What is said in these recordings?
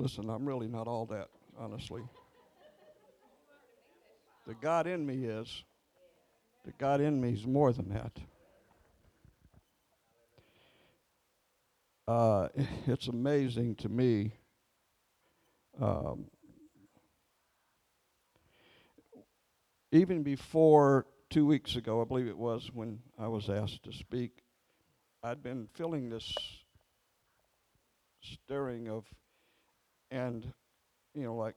Listen, I'm really not all that, honestly. The God in me is. The God in me is more than that. Uh, it's amazing to me. Um, even before two weeks ago, I believe it was, when I was asked to speak, I'd been feeling this stirring of, and, you know, like,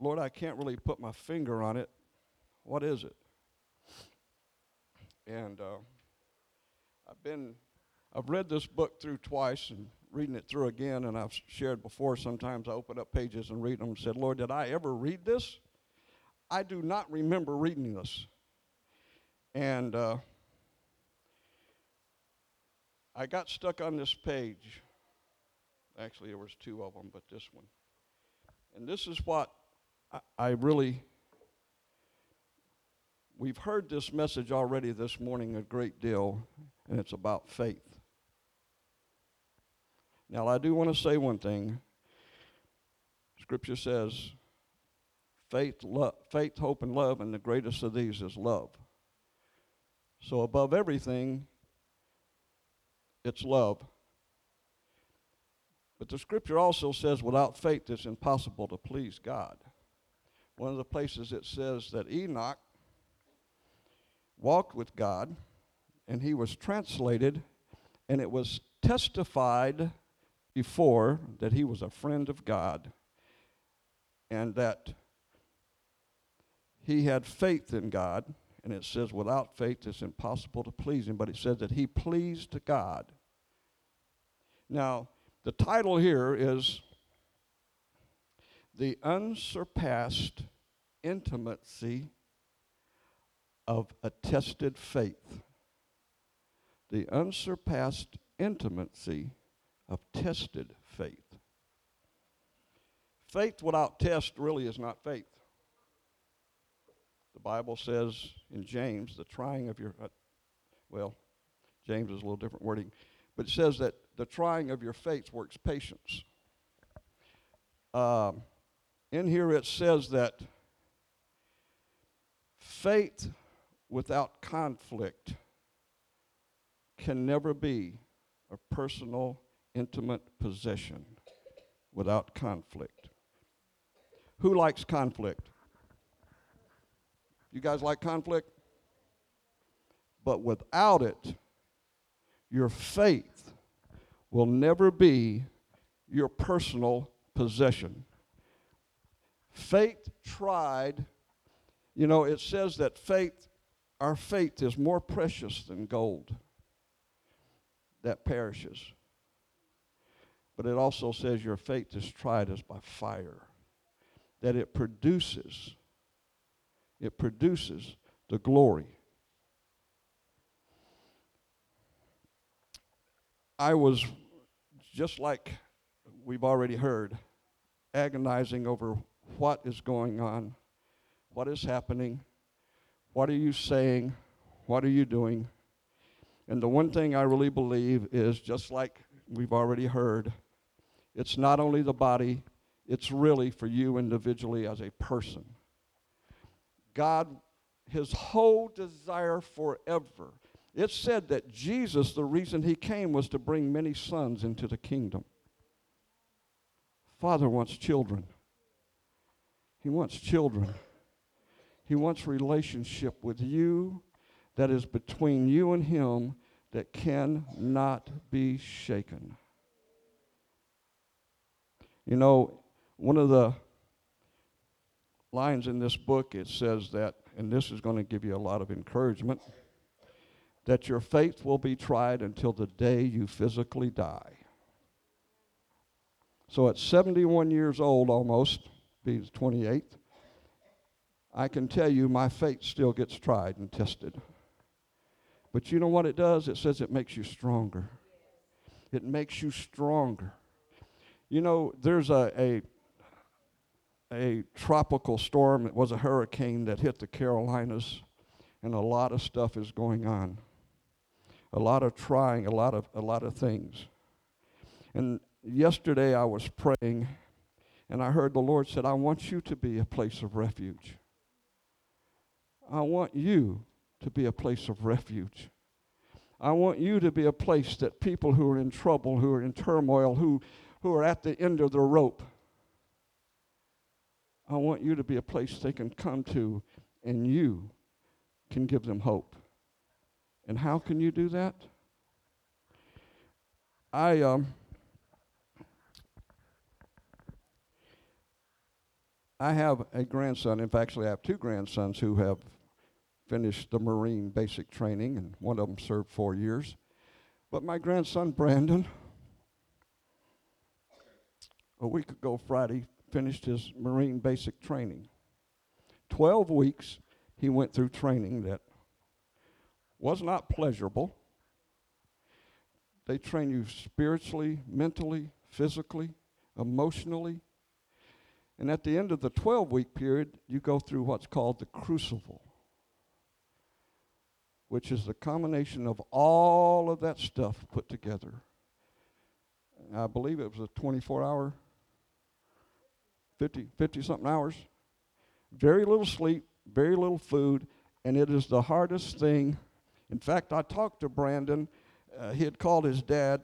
Lord, I can't really put my finger on it. What is it? And uh, I've been, I've read this book through twice and reading it through again, and I've shared before. Sometimes I open up pages and read them and said, Lord, did I ever read this? I do not remember reading this. And uh, I got stuck on this page. Actually, there was two of them, but this one. And this is what I, I really. We've heard this message already this morning a great deal, and it's about faith. Now, I do want to say one thing. Scripture says, faith, lo- faith, hope, and love, and the greatest of these is love. So, above everything, it's love. But the scripture also says, without faith, it's impossible to please God. One of the places it says that Enoch walked with God, and he was translated, and it was testified before that he was a friend of God, and that he had faith in God. And it says, without faith, it's impossible to please him. But it says that he pleased God. Now, the title here is The Unsurpassed Intimacy of Attested Faith. The unsurpassed intimacy of tested faith. Faith without test really is not faith. The Bible says in James, the trying of your, well, James is a little different wording, but it says that the trying of your faith works patience. Um, in here it says that faith without conflict can never be a personal, intimate possession without conflict. Who likes conflict? You guys like conflict? But without it, your faith will never be your personal possession. Faith tried, you know, it says that faith, our faith is more precious than gold that perishes. But it also says your faith is tried as by fire, that it produces it produces the glory. I was just like we've already heard, agonizing over what is going on, what is happening, what are you saying, what are you doing. And the one thing I really believe is just like we've already heard, it's not only the body, it's really for you individually as a person. God, his whole desire forever. It said that Jesus, the reason he came was to bring many sons into the kingdom. Father wants children. He wants children. He wants relationship with you that is between you and him that cannot be shaken. You know, one of the lines in this book, it says that, and this is going to give you a lot of encouragement, that your faith will be tried until the day you physically die. So at 71 years old almost, be the 28th, I can tell you my faith still gets tried and tested. But you know what it does? It says it makes you stronger. It makes you stronger. You know, there's a, a a tropical storm. It was a hurricane that hit the Carolinas, and a lot of stuff is going on. A lot of trying, a lot of a lot of things. And yesterday I was praying and I heard the Lord said, I want you to be a place of refuge. I want you to be a place of refuge. I want you to be a place that people who are in trouble, who are in turmoil, who, who are at the end of the rope, I want you to be a place they can come to and you can give them hope. And how can you do that? I um, I have a grandson. In fact, actually, I have two grandsons who have finished the Marine basic training, and one of them served four years. But my grandson, Brandon, a week ago Friday, finished his Marine basic training. Twelve weeks he went through training that was not pleasurable. They train you spiritually, mentally, physically, emotionally. And at the end of the 12 week period, you go through what's called the crucible, which is the combination of all of that stuff put together. I believe it was a 24 hour, 50, 50 something hours. Very little sleep, very little food, and it is the hardest thing. In fact, I talked to Brandon. Uh, he had called his dad.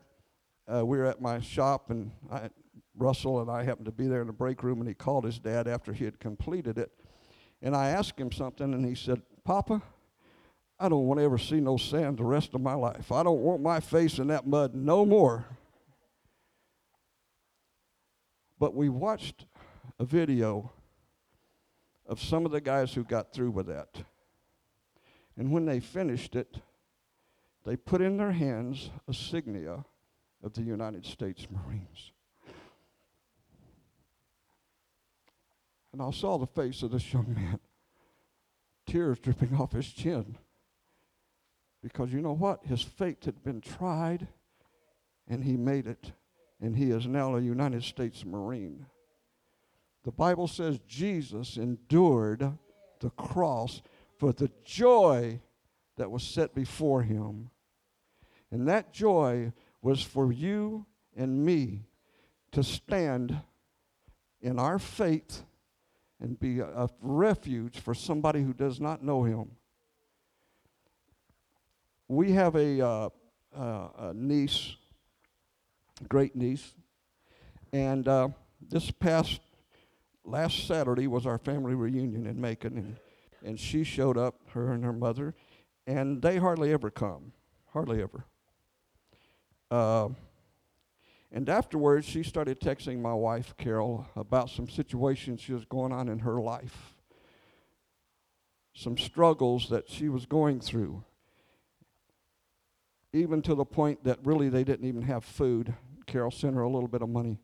Uh, we were at my shop, and I, Russell and I happened to be there in the break room, and he called his dad after he had completed it. And I asked him something, and he said, Papa, I don't want to ever see no sand the rest of my life. I don't want my face in that mud no more. But we watched a video of some of the guys who got through with that. And when they finished it, they put in their hands a signia of the United States Marines. And I saw the face of this young man, tears dripping off his chin. Because you know what? His faith had been tried, and he made it. And he is now a United States Marine. The Bible says Jesus endured the cross for the joy that was set before him. And that joy was for you and me to stand in our faith and be a, refuge for somebody who does not know him. We have a, uh, uh, a niece, great niece, and uh, this past last Saturday was our family reunion in Macon, and, and she showed up, her and her mother, and they hardly ever come, hardly ever. Uh, and afterwards, she started texting my wife, Carol, about some situations she was going on in her life, some struggles that she was going through, even to the point that really they didn't even have food. Carol sent her a little bit of money.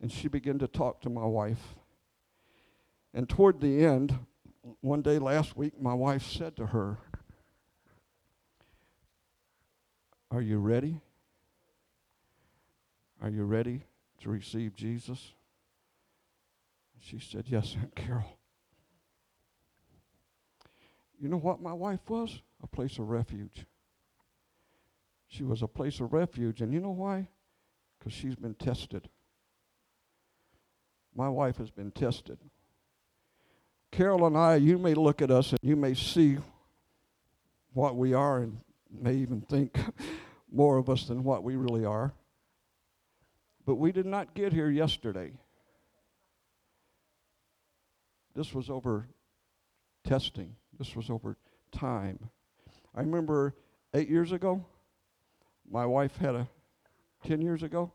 And she began to talk to my wife. And toward the end, one day last week, my wife said to her, Are you ready? Are you ready to receive Jesus? She said, Yes, Aunt Carol. You know what my wife was? A place of refuge. She was a place of refuge. And you know why? Because she's been tested. My wife has been tested. Carol and I, you may look at us and you may see what we are and may even think more of us than what we really are. But we did not get here yesterday. This was over testing, this was over time. I remember eight years ago, my wife had a, 10 years ago,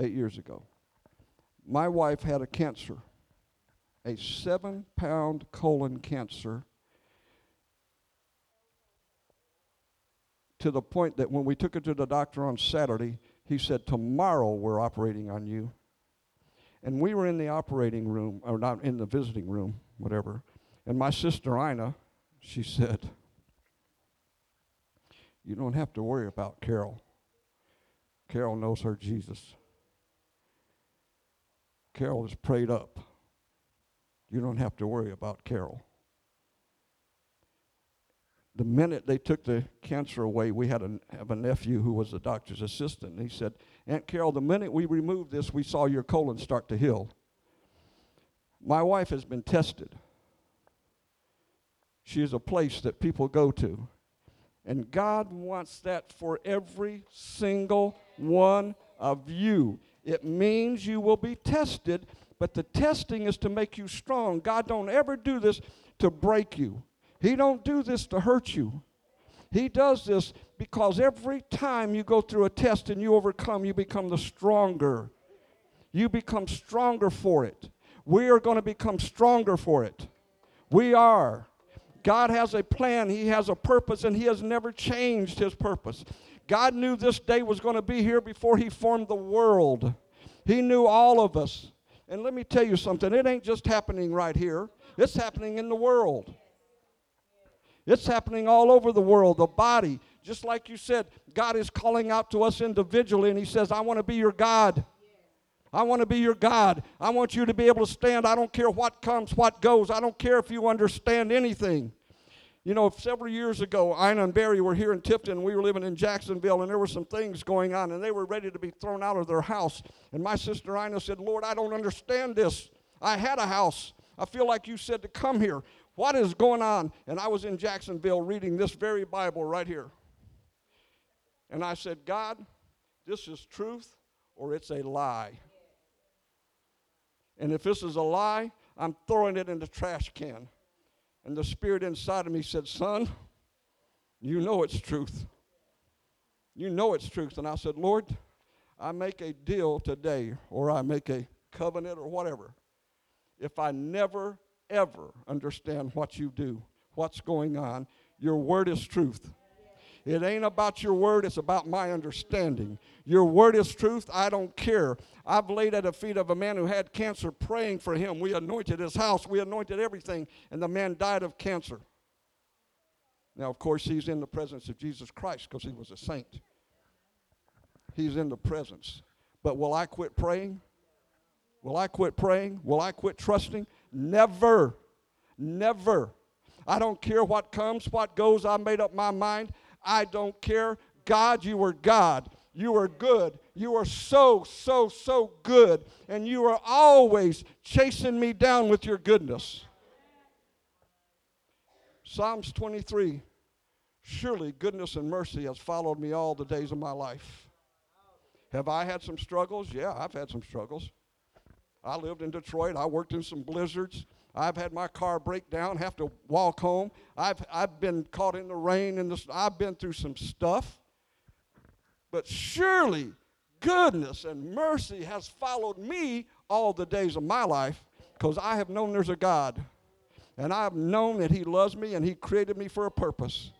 eight years ago, my wife had a cancer, a seven pound colon cancer to the point that when we took her to the doctor on Saturday, he said, Tomorrow we're operating on you. And we were in the operating room, or not in the visiting room, whatever. And my sister Ina, she said, You don't have to worry about Carol. Carol knows her Jesus. Carol is prayed up. You don't have to worry about Carol. the minute they took the cancer away, we had a, have a nephew who was a doctor's assistant. He said, Aunt Carol, the minute we removed this, we saw your colon start to heal. My wife has been tested. She is a place that people go to. And God wants that for every single one of you. It means you will be tested, but the testing is to make you strong. God don't ever do this to break you. He don't do this to hurt you. He does this because every time you go through a test and you overcome, you become the stronger. You become stronger for it. We are going to become stronger for it. We are. God has a plan, He has a purpose, and He has never changed His purpose. God knew this day was going to be here before He formed the world. He knew all of us. And let me tell you something it ain't just happening right here, it's happening in the world. It's happening all over the world, the body. Just like you said, God is calling out to us individually, and He says, I want to be your God. I want to be your God. I want you to be able to stand. I don't care what comes, what goes. I don't care if you understand anything. You know, several years ago, Ina and Barry were here in Tifton, we were living in Jacksonville, and there were some things going on, and they were ready to be thrown out of their house. And my sister Ina said, Lord, I don't understand this. I had a house. I feel like you said to come here. What is going on? And I was in Jacksonville reading this very Bible right here. And I said, God, this is truth or it's a lie. And if this is a lie, I'm throwing it in the trash can. And the spirit inside of me said, Son, you know it's truth. You know it's truth. And I said, Lord, I make a deal today, or I make a covenant, or whatever. If I never, ever understand what you do, what's going on, your word is truth. It ain't about your word, it's about my understanding. Your word is truth, I don't care. I've laid at the feet of a man who had cancer praying for him. We anointed his house, we anointed everything, and the man died of cancer. Now, of course, he's in the presence of Jesus Christ because he was a saint. He's in the presence. But will I quit praying? Will I quit praying? Will I quit trusting? Never. Never. I don't care what comes, what goes. I made up my mind. I don't care. God, you are God. You are good. You are so, so, so good. And you are always chasing me down with your goodness. Psalms 23 Surely goodness and mercy has followed me all the days of my life. Have I had some struggles? Yeah, I've had some struggles. I lived in Detroit. I worked in some blizzards. I've had my car break down, have to walk home. I've, I've been caught in the rain, and I've been through some stuff. But surely goodness and mercy has followed me all the days of my life because I have known there's a God. And I've known that He loves me and He created me for a purpose.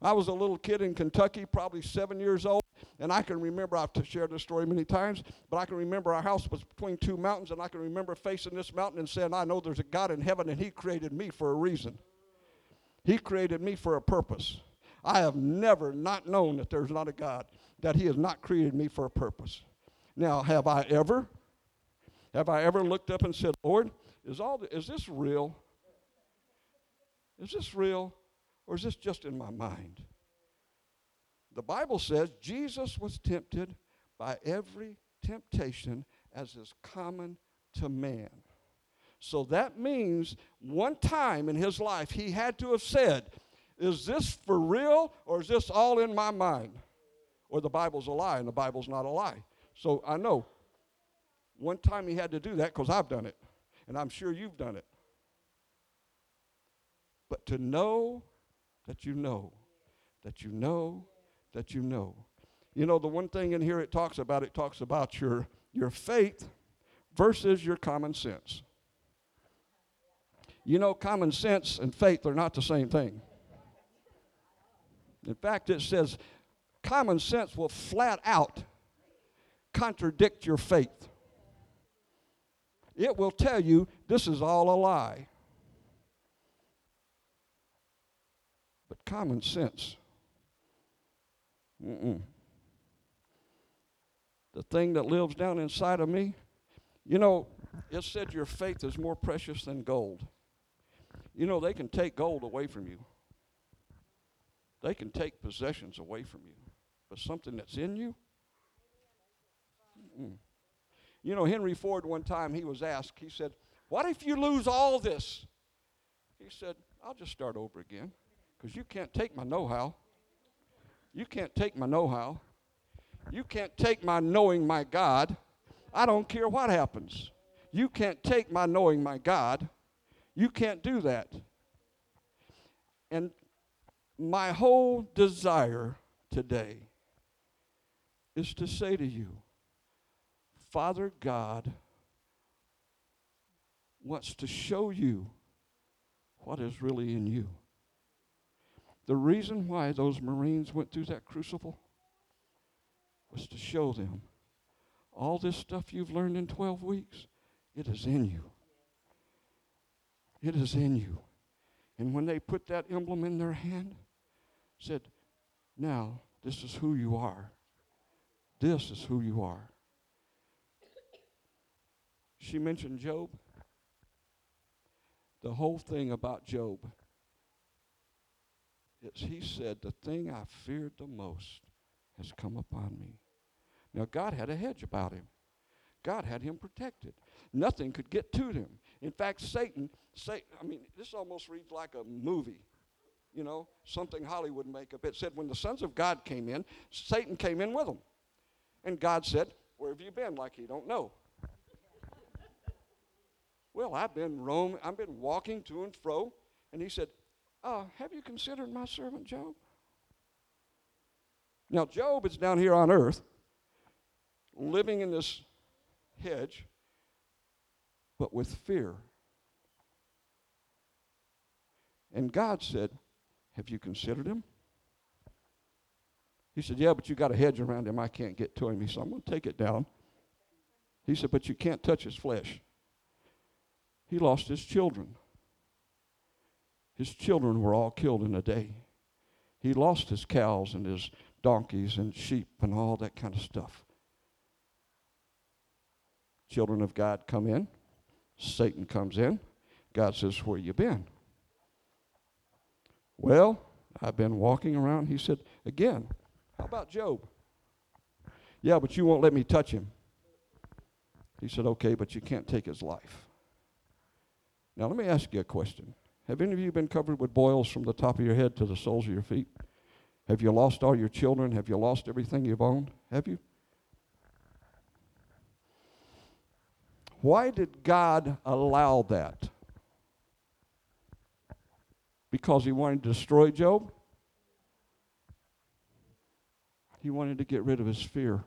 I was a little kid in Kentucky, probably seven years old. And I can remember, I've shared this story many times, but I can remember our house was between two mountains, and I can remember facing this mountain and saying, I know there's a God in heaven, and He created me for a reason. He created me for a purpose. I have never not known that there's not a God, that He has not created me for a purpose. Now, have I ever, have I ever looked up and said, Lord, is, all the, is this real? Is this real? Or is this just in my mind? The Bible says Jesus was tempted by every temptation as is common to man. So that means one time in his life he had to have said, Is this for real or is this all in my mind? Or the Bible's a lie and the Bible's not a lie. So I know one time he had to do that because I've done it. And I'm sure you've done it. But to know that you know, that you know, that you know. You know, the one thing in here it talks about, it talks about your, your faith versus your common sense. You know, common sense and faith are not the same thing. In fact, it says common sense will flat out contradict your faith. It will tell you this is all a lie. But common sense Mm-mm. The thing that lives down inside of me, you know, it said your faith is more precious than gold. You know, they can take gold away from you. They can take possessions away from you, but something that's in you. Mm. You know, Henry Ford, one time he was asked, he said, What if you lose all this? He said, I'll just start over again because you can't take my know how. You can't take my know how. You can't take my knowing my God. I don't care what happens. You can't take my knowing my God. You can't do that. And my whole desire today is to say to you, Father God wants to show you what is really in you. The reason why those Marines went through that crucible was to show them all this stuff you've learned in 12 weeks, it is in you. It is in you. And when they put that emblem in their hand, said, Now, this is who you are. This is who you are. She mentioned Job. The whole thing about Job is he said, The thing I feared the most has come upon me. Now, God had a hedge about him. God had him protected. Nothing could get to him. In fact, Satan, Satan, I mean, this almost reads like a movie, you know, something Hollywood make up. It said when the sons of God came in, Satan came in with them. And God said, Where have you been? Like he don't know. well, I've been roaming, I've been walking to and fro. And he said, uh, Have you considered my servant Job? Now, Job is down here on earth living in this hedge, but with fear. And God said, Have you considered him? He said, Yeah, but you got a hedge around him. I can't get to him. He said, I'm going to take it down. He said, But you can't touch his flesh. He lost his children. His children were all killed in a day. He lost his cows and his donkeys and sheep and all that kind of stuff children of God come in, Satan comes in. God says, Where you been? Well, I've been walking around. He said, Again, how about Job? Yeah, but you won't let me touch him. He said, Okay, but you can't take his life. Now, let me ask you a question. Have any of you been covered with boils from the top of your head to the soles of your feet? Have you lost all your children? Have you lost everything you've owned? Have you? Why did God allow that? Because he wanted to destroy Job? He wanted to get rid of his fear.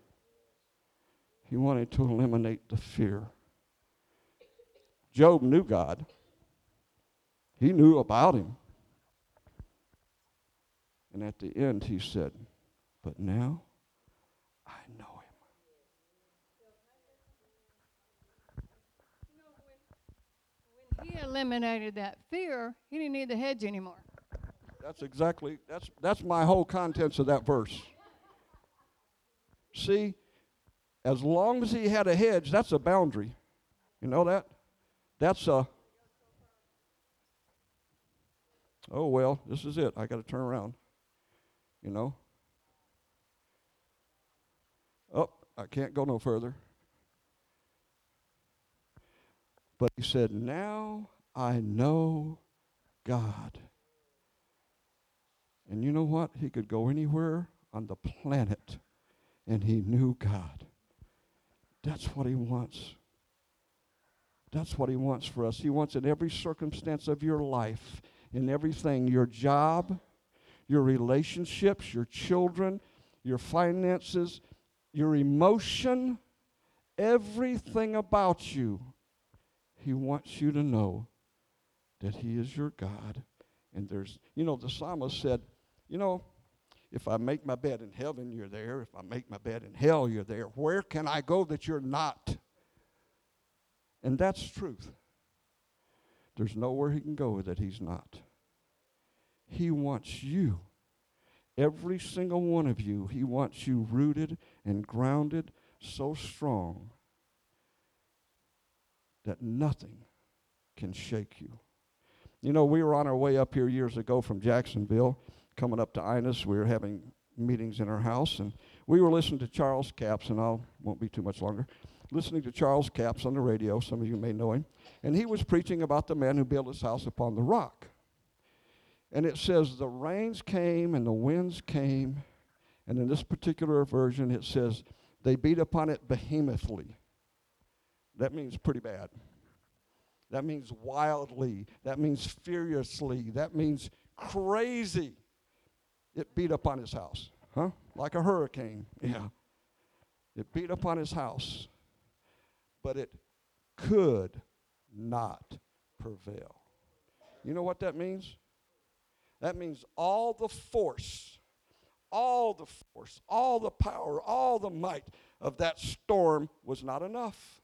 He wanted to eliminate the fear. Job knew God. He knew about him. And at the end, he said, But now I know him. You know, when, when he eliminated that fear, he didn't need the hedge anymore. That's exactly that's that's my whole contents of that verse. See, as long as he had a hedge, that's a boundary. You know that? That's a Oh well, this is it. I got to turn around. You know? Oh, I can't go no further. But he said, Now I know God. And you know what? He could go anywhere on the planet and he knew God. That's what he wants. That's what he wants for us. He wants in every circumstance of your life, in everything your job, your relationships, your children, your finances, your emotion, everything about you he wants you to know that He is your God. And there's, you know, the psalmist said, you know, if I make my bed in heaven, you're there. If I make my bed in hell, you're there. Where can I go that you're not? And that's truth. There's nowhere he can go that he's not. He wants you, every single one of you, he wants you rooted and grounded so strong that nothing can shake you. You know, we were on our way up here years ago from Jacksonville, coming up to Ina's. We were having meetings in our house, and we were listening to Charles Capps, and I won't be too much longer. Listening to Charles Capps on the radio. Some of you may know him. And he was preaching about the man who built his house upon the rock. And it says, The rains came and the winds came. And in this particular version, it says, They beat upon it behemothly. That means pretty bad. That means wildly. That means furiously. That means crazy. It beat upon his house, huh? Like a hurricane. Yeah. It beat upon his house, but it could not prevail. You know what that means? That means all the force, all the force, all the power, all the might of that storm was not enough.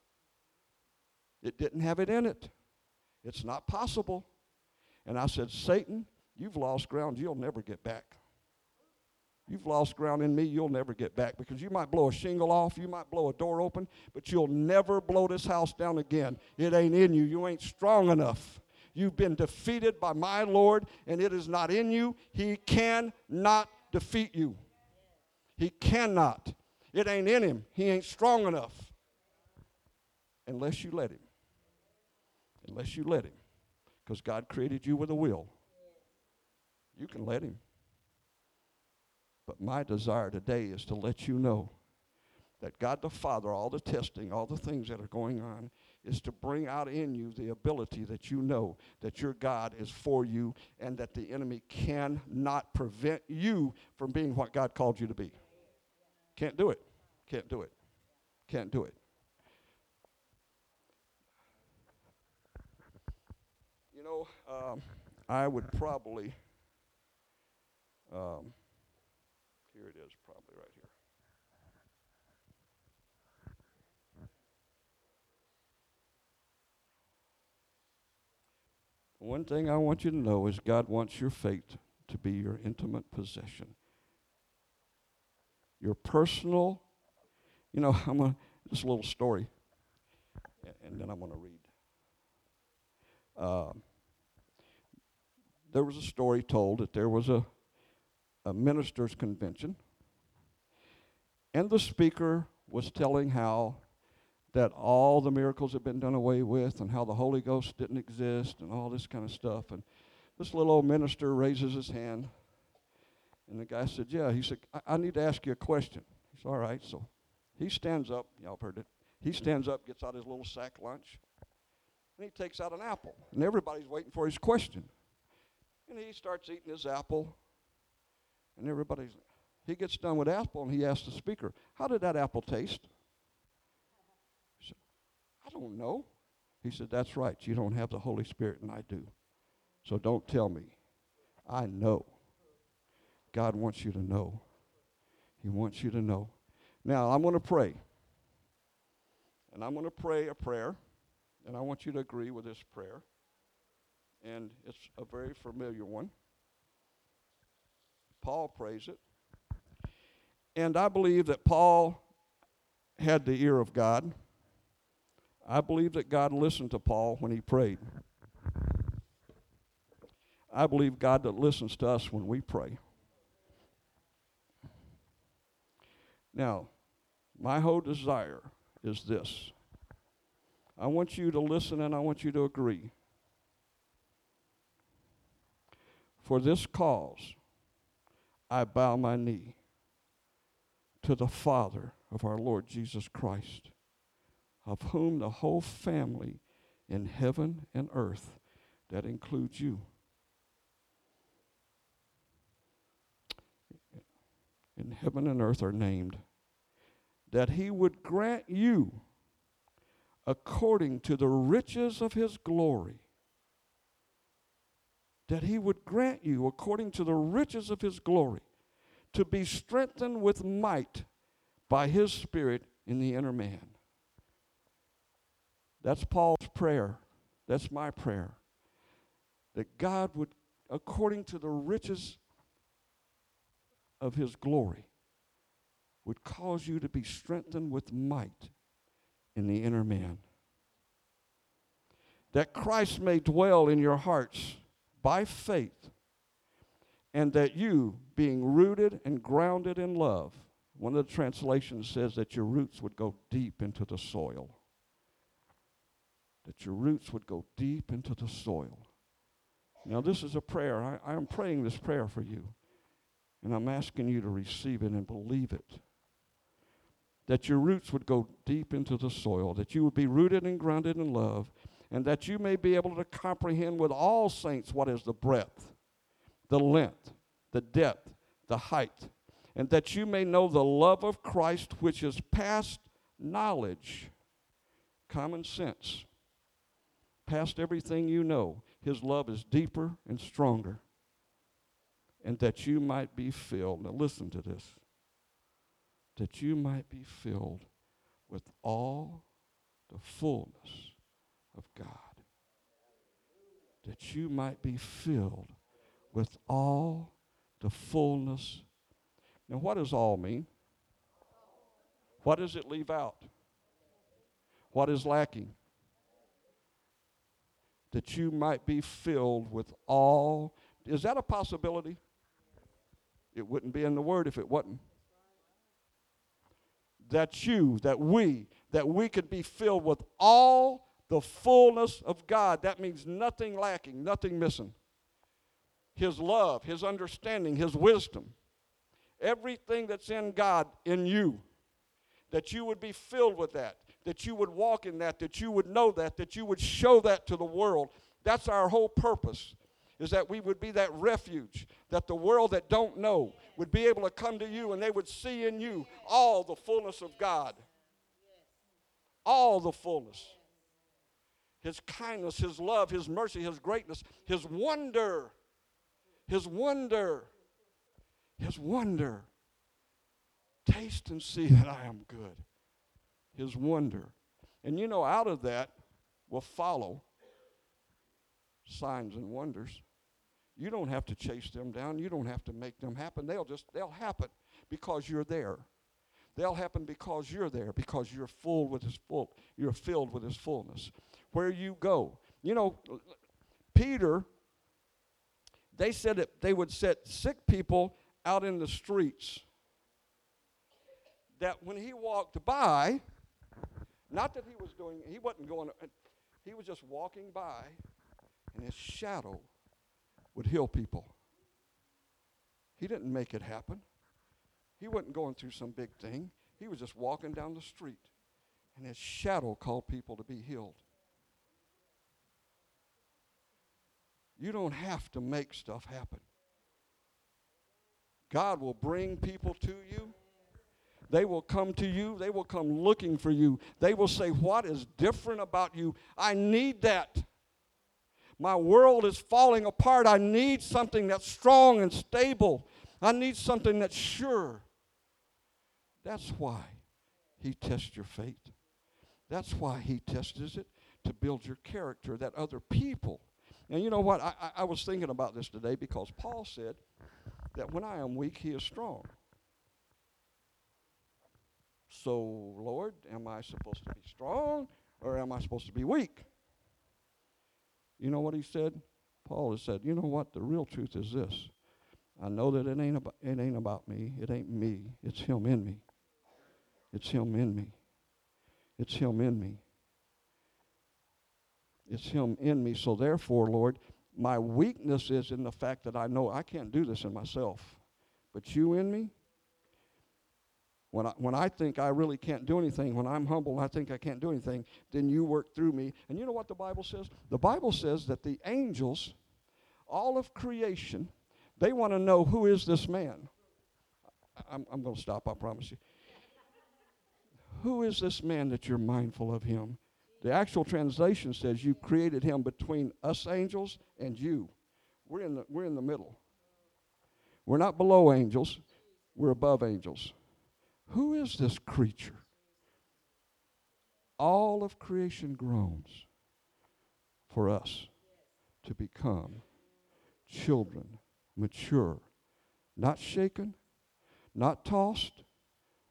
It didn't have it in it. It's not possible. And I said, Satan, you've lost ground you'll never get back. You've lost ground in me you'll never get back because you might blow a shingle off, you might blow a door open, but you'll never blow this house down again. It ain't in you. You ain't strong enough. You've been defeated by my Lord, and it is not in you. He cannot defeat you. He cannot. It ain't in him. He ain't strong enough unless you let him. Unless you let him. Because God created you with a will. You can let him. But my desire today is to let you know that God the Father, all the testing, all the things that are going on, is to bring out in you the ability that you know that your God is for you and that the enemy cannot prevent you from being what God called you to be. Can't do it. Can't do it. Can't do it. You know, um, I would probably. Um, here it is, probably right here. One thing I want you to know is God wants your faith to be your intimate possession. Your personal, you know, I'm going to, this little story, and then I'm going to read. Um, there was a story told that there was a, a ministers' convention, and the speaker was telling how that all the miracles had been done away with and how the Holy Ghost didn't exist and all this kind of stuff. And this little old minister raises his hand. And the guy said, Yeah. He said, I, I need to ask you a question. He said, All right. So he stands up. Y'all heard it. He stands up, gets out his little sack lunch, and he takes out an apple. And everybody's waiting for his question. And he starts eating his apple. And everybody's, he gets done with apple and he asks the speaker, How did that apple taste? I don't know. He said, That's right. You don't have the Holy Spirit, and I do. So don't tell me. I know. God wants you to know. He wants you to know. Now, I'm going to pray. And I'm going to pray a prayer. And I want you to agree with this prayer. And it's a very familiar one. Paul prays it. And I believe that Paul had the ear of God. I believe that God listened to Paul when he prayed. I believe God that listens to us when we pray. Now, my whole desire is this I want you to listen and I want you to agree. For this cause, I bow my knee to the Father of our Lord Jesus Christ of whom the whole family in heaven and earth, that includes you, in heaven and earth are named, that he would grant you according to the riches of his glory. That he would grant you according to the riches of his glory to be strengthened with might by his Spirit in the inner man that's Paul's prayer. That's my prayer. That God would, according to the riches of his glory, would cause you to be strengthened with might in the inner man. That Christ may dwell in your hearts by faith, and that you, being rooted and grounded in love, one of the translations says that your roots would go deep into the soil. That your roots would go deep into the soil. Now, this is a prayer. I, am praying this prayer for you. And I'm asking you to receive it and believe it. That your roots would go deep into the soil, that you would be rooted and grounded in love, and that you may be able to comprehend with all saints what is the breadth, the length, the depth, the height, and that you may know the love of Christ which is past knowledge, common sense, past everything you know. His love is deeper and stronger and that you might be filled. Now, listen to this that you might be filled with all the fullness of God. That you might be filled with all the fullness. Now, what does all mean? What does it leave out? What is lacking? That you might be filled with all. Is that a possibility? It wouldn't be in the Word if it wasn't. That you, that we, that we could be filled with all the fullness of God. That means nothing lacking, nothing missing. His love, His understanding, His wisdom. Everything that's in God, in you. That you would be filled with that. That you would walk in that. That you would know that. That you would show that to the world. That's our whole purpose is that we would be that refuge that the world that don't know would be able to come to you and they would see in you all the fullness of God. All the fullness. His kindness, His love, His mercy, His greatness, His wonder. His wonder. His wonder. Taste and see that I am good. His wonder. And you know, out of that will follow signs and wonders. You don't have to chase them down. You don't have to make them happen. They'll just they'll happen because you're there. They'll happen because you're there, because you're full with his full, you're filled with his fullness. Where you go. You know, Peter, they said that they would set sick people out in the streets. That when he walked by, not that he was doing, he wasn't going, he was just walking by, and his shadow would heal people. He didn't make it happen. He wasn't going through some big thing. He was just walking down the street, and his shadow called people to be healed. You don't have to make stuff happen. God will bring people to you. They will come to you. They will come looking for you. They will say, What is different about you? I need that. My world is falling apart. I need something that's strong and stable. I need something that's sure. That's why He tests your faith. That's why He tests it to build your character that other people. And you know what? I, I, I was thinking about this today because Paul said that when I am weak, He is strong. So, Lord, am I supposed to be strong or am I supposed to be weak? You know what he said? Paul has said, you know what? The real truth is this. I know that it ain't about it ain't about me. It ain't me. It's him in me. It's him in me. It's him in me. It's him in me. So therefore, Lord, my weakness is in the fact that I know I can't do this in myself. But you in me, when I, when I think I really can't do anything, when I'm humble and I think I can't do anything, then you work through me. And you know what the Bible says? The Bible says that the angels, all of creation, they want to know who is this man. I'm, I'm going to stop, I promise you. Who is this man that you're mindful of him? The actual translation says you created him between us angels and you. We're in the, we're in the middle. We're not below angels, we're above angels. Who is this creature? All of creation groans for us to become children, mature, not shaken, not tossed,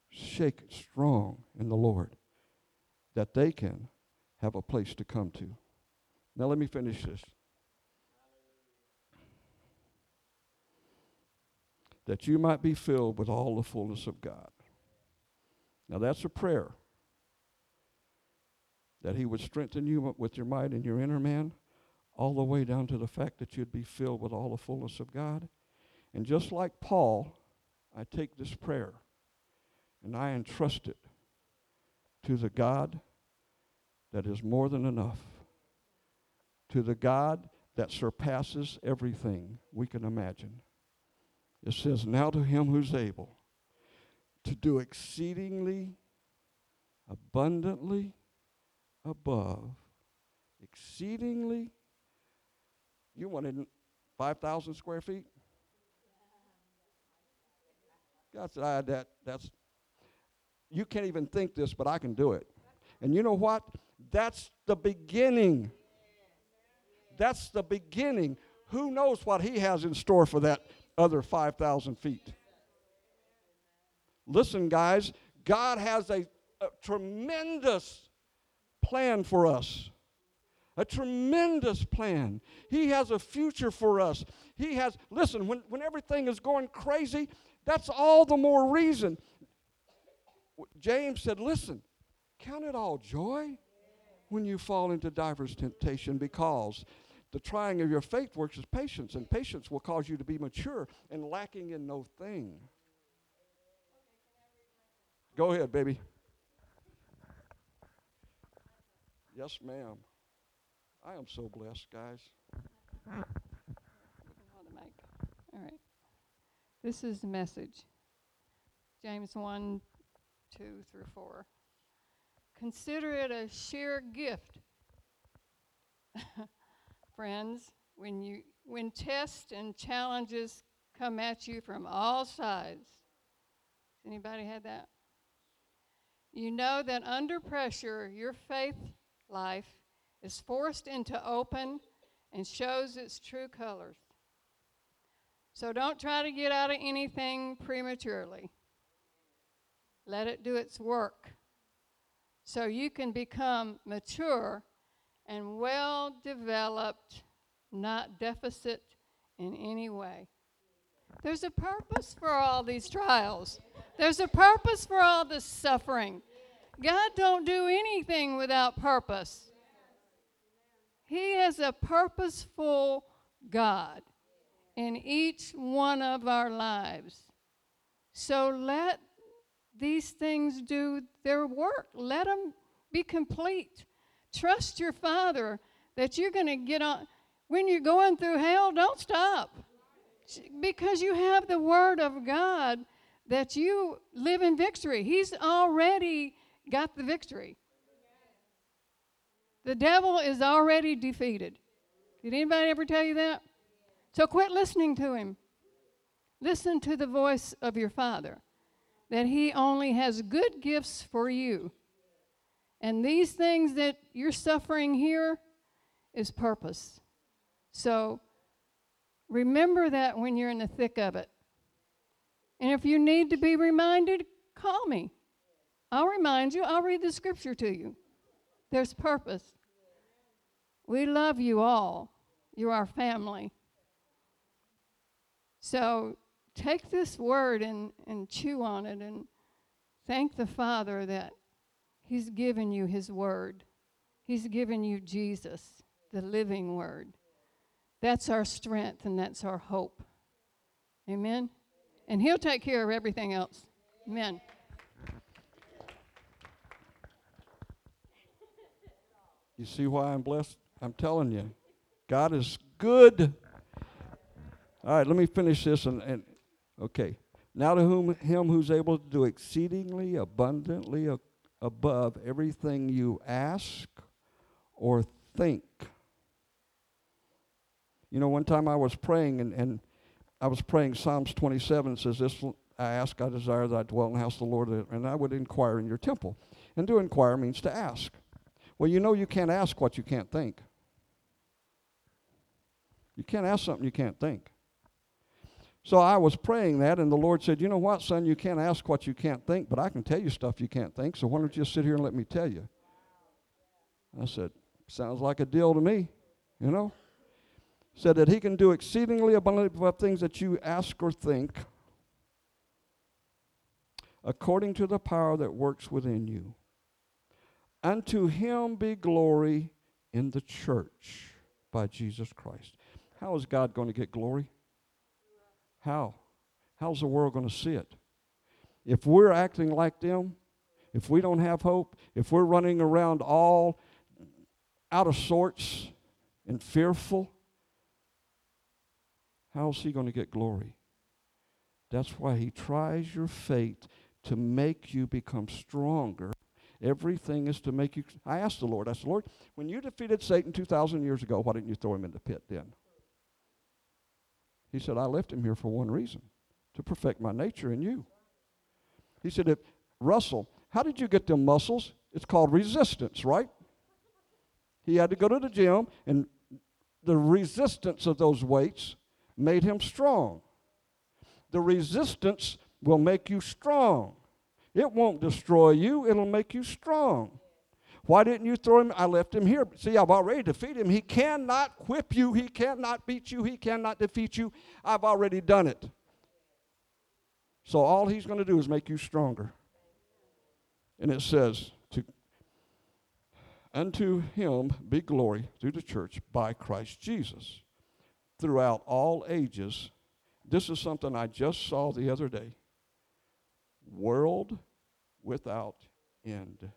shaken, strong in the Lord, that they can have a place to come to. Now, let me finish this. that you might be filled with all the fullness of God. Now that's a prayer. That he would strengthen you with your might and your inner man, all the way down to the fact that you'd be filled with all the fullness of God. And just like Paul, I take this prayer and I entrust it to the God that is more than enough, to the God that surpasses everything we can imagine. It says, Now to him who's able to do exceedingly abundantly above, exceedingly. You wanted 5,000 square feet? God said, I, that, that's, you can't even think this, but I can do it. And you know what? That's the beginning. That's the beginning. Who knows what He has in store for that other 5,000 feet? Listen, guys, God has a, a tremendous plan for us. A tremendous plan. He has a future for us. He has, listen, when, when everything is going crazy, that's all the more reason. James said, listen, count it all joy when you fall into diverse temptation because the trying of your faith works as patience, and patience will cause you to be mature and lacking in no thing. Go ahead, baby. Yes, ma'am. I am so blessed, guys. All right. This is the message. James 1, 2 through 4. Consider it a sheer gift, friends, when you when tests and challenges come at you from all sides. Anybody had that? You know that under pressure, your faith life is forced into open and shows its true colors. So don't try to get out of anything prematurely. Let it do its work so you can become mature and well developed, not deficit in any way. There's a purpose for all these trials. There's a purpose for all this suffering. God don't do anything without purpose. He has a purposeful God in each one of our lives. So let these things do their work. Let them be complete. Trust your Father that you're going to get on. When you're going through hell, don't stop. Because you have the Word of God that you live in victory. He's already got the victory. The devil is already defeated. Did anybody ever tell you that? So quit listening to him. Listen to the voice of your Father, that He only has good gifts for you. And these things that you're suffering here is purpose. So remember that when you're in the thick of it. And if you need to be reminded, call me. I'll remind you, I'll read the scripture to you. There's purpose. We love you all. You're our family. So take this word and, and chew on it and thank the Father that He's given you His word. He's given you Jesus, the living word. That's our strength and that's our hope. Amen? And He'll take care of everything else. Amen. You see why I'm blessed? I'm telling you, God is good. All right, let me finish this and, and okay. Now to whom him who's able to do exceedingly abundantly a, above everything you ask or think. You know, one time I was praying and, and I was praying Psalms 27 says this I ask, I desire that I dwell in the house of the Lord, and I would inquire in your temple. And to inquire means to ask. Well, you know you can't ask what you can't think. You can't ask something you can't think. So I was praying that, and the Lord said, You know what, son, you can't ask what you can't think, but I can tell you stuff you can't think, so why don't you just sit here and let me tell you? I said, Sounds like a deal to me, you know? Said that he can do exceedingly abundantly above things that you ask or think according to the power that works within you. Unto him be glory in the church by Jesus Christ. How is God going to get glory? How? How's the world going to see it? If we're acting like them, if we don't have hope, if we're running around all out of sorts and fearful, how's he going to get glory? That's why he tries your faith to make you become stronger. Everything is to make you. I asked the Lord, I said, Lord, when you defeated Satan 2,000 years ago, why didn't you throw him in the pit then? He said, I left him here for one reason to perfect my nature in you. He said, if, Russell, how did you get them muscles? It's called resistance, right? He had to go to the gym, and the resistance of those weights made him strong. The resistance will make you strong. It won't destroy you, it'll make you strong. Why didn't you throw him? I left him here. See, I've already defeated him. He cannot whip you, he cannot beat you, he cannot defeat you. I've already done it. So all he's going to do is make you stronger. And it says, to, Unto him be glory through the church by Christ Jesus throughout all ages. This is something I just saw the other day. World without end.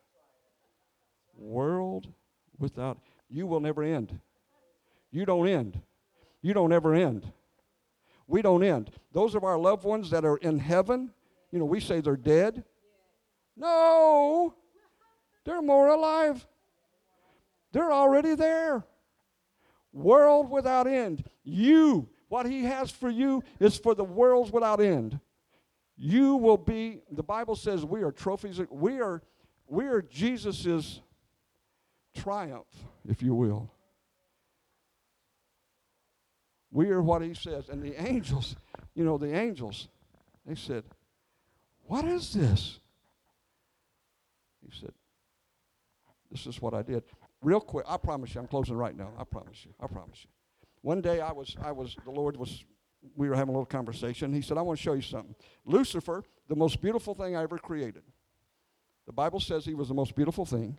World without you will never end. You don't end. You don't ever end. We don't end. Those of our loved ones that are in heaven, you know, we say they're dead. No, they're more alive. They're already there. World without end. You, what He has for you is for the worlds without end. You will be, the Bible says we are trophies, we are, we are Jesus's triumph, if you will. We are what he says. And the angels, you know, the angels, they said, What is this? He said, This is what I did. Real quick, I promise you, I'm closing right now. I promise you. I promise you. One day I was, I was, the Lord was, we were having a little conversation. He said, I want to show you something. Lucifer, the most beautiful thing I ever created. The Bible says he was the most beautiful thing,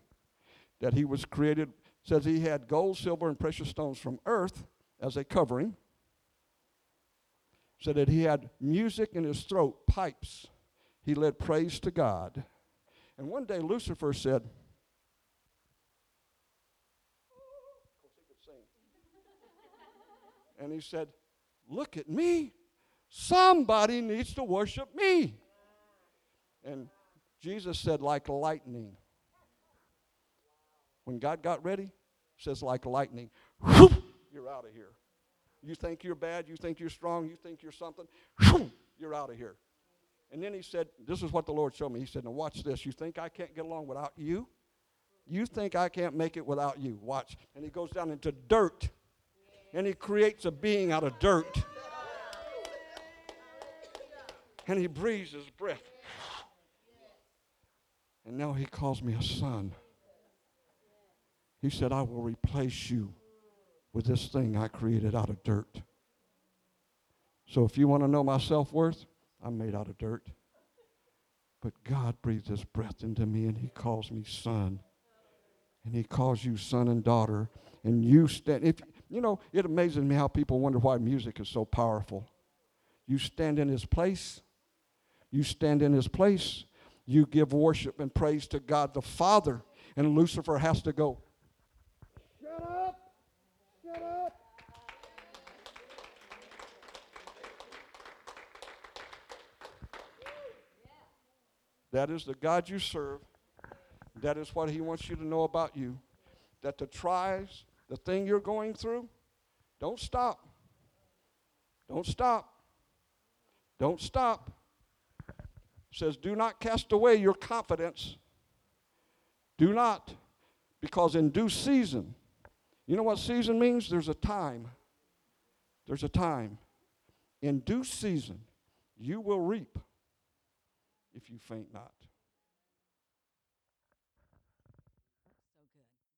that he was created, says he had gold, silver, and precious stones from earth as a covering said that he had music in his throat, pipes. He led praise to God. And one day Lucifer said, and he said, Look at me. Somebody needs to worship me. And Jesus said, like lightning. When God got ready, says like lightning, whoop, you're out of here. You think you're bad, you think you're strong, you think you're something, you're out of here. And then he said, This is what the Lord showed me. He said, Now watch this. You think I can't get along without you? You think I can't make it without you? Watch. And he goes down into dirt and he creates a being out of dirt. And he breathes his breath. And now he calls me a son. He said, I will replace you with this thing I created out of dirt. So if you want to know my self worth, I'm made out of dirt. But God breathed his breath into me and he calls me son. And he calls you son and daughter. And you stand if you know, it amazes me how people wonder why music is so powerful. You stand in his place. You stand in his place. You give worship and praise to God the Father. And Lucifer has to go, Shut up! Shut up! That is the God you serve. That is what he wants you to know about you. That the trials, the thing you're going through, don't stop. Don't stop. Don't stop. It says, do not cast away your confidence. Do not, because in due season, you know what season means? There's a time. There's a time. In due season, you will reap if you faint not.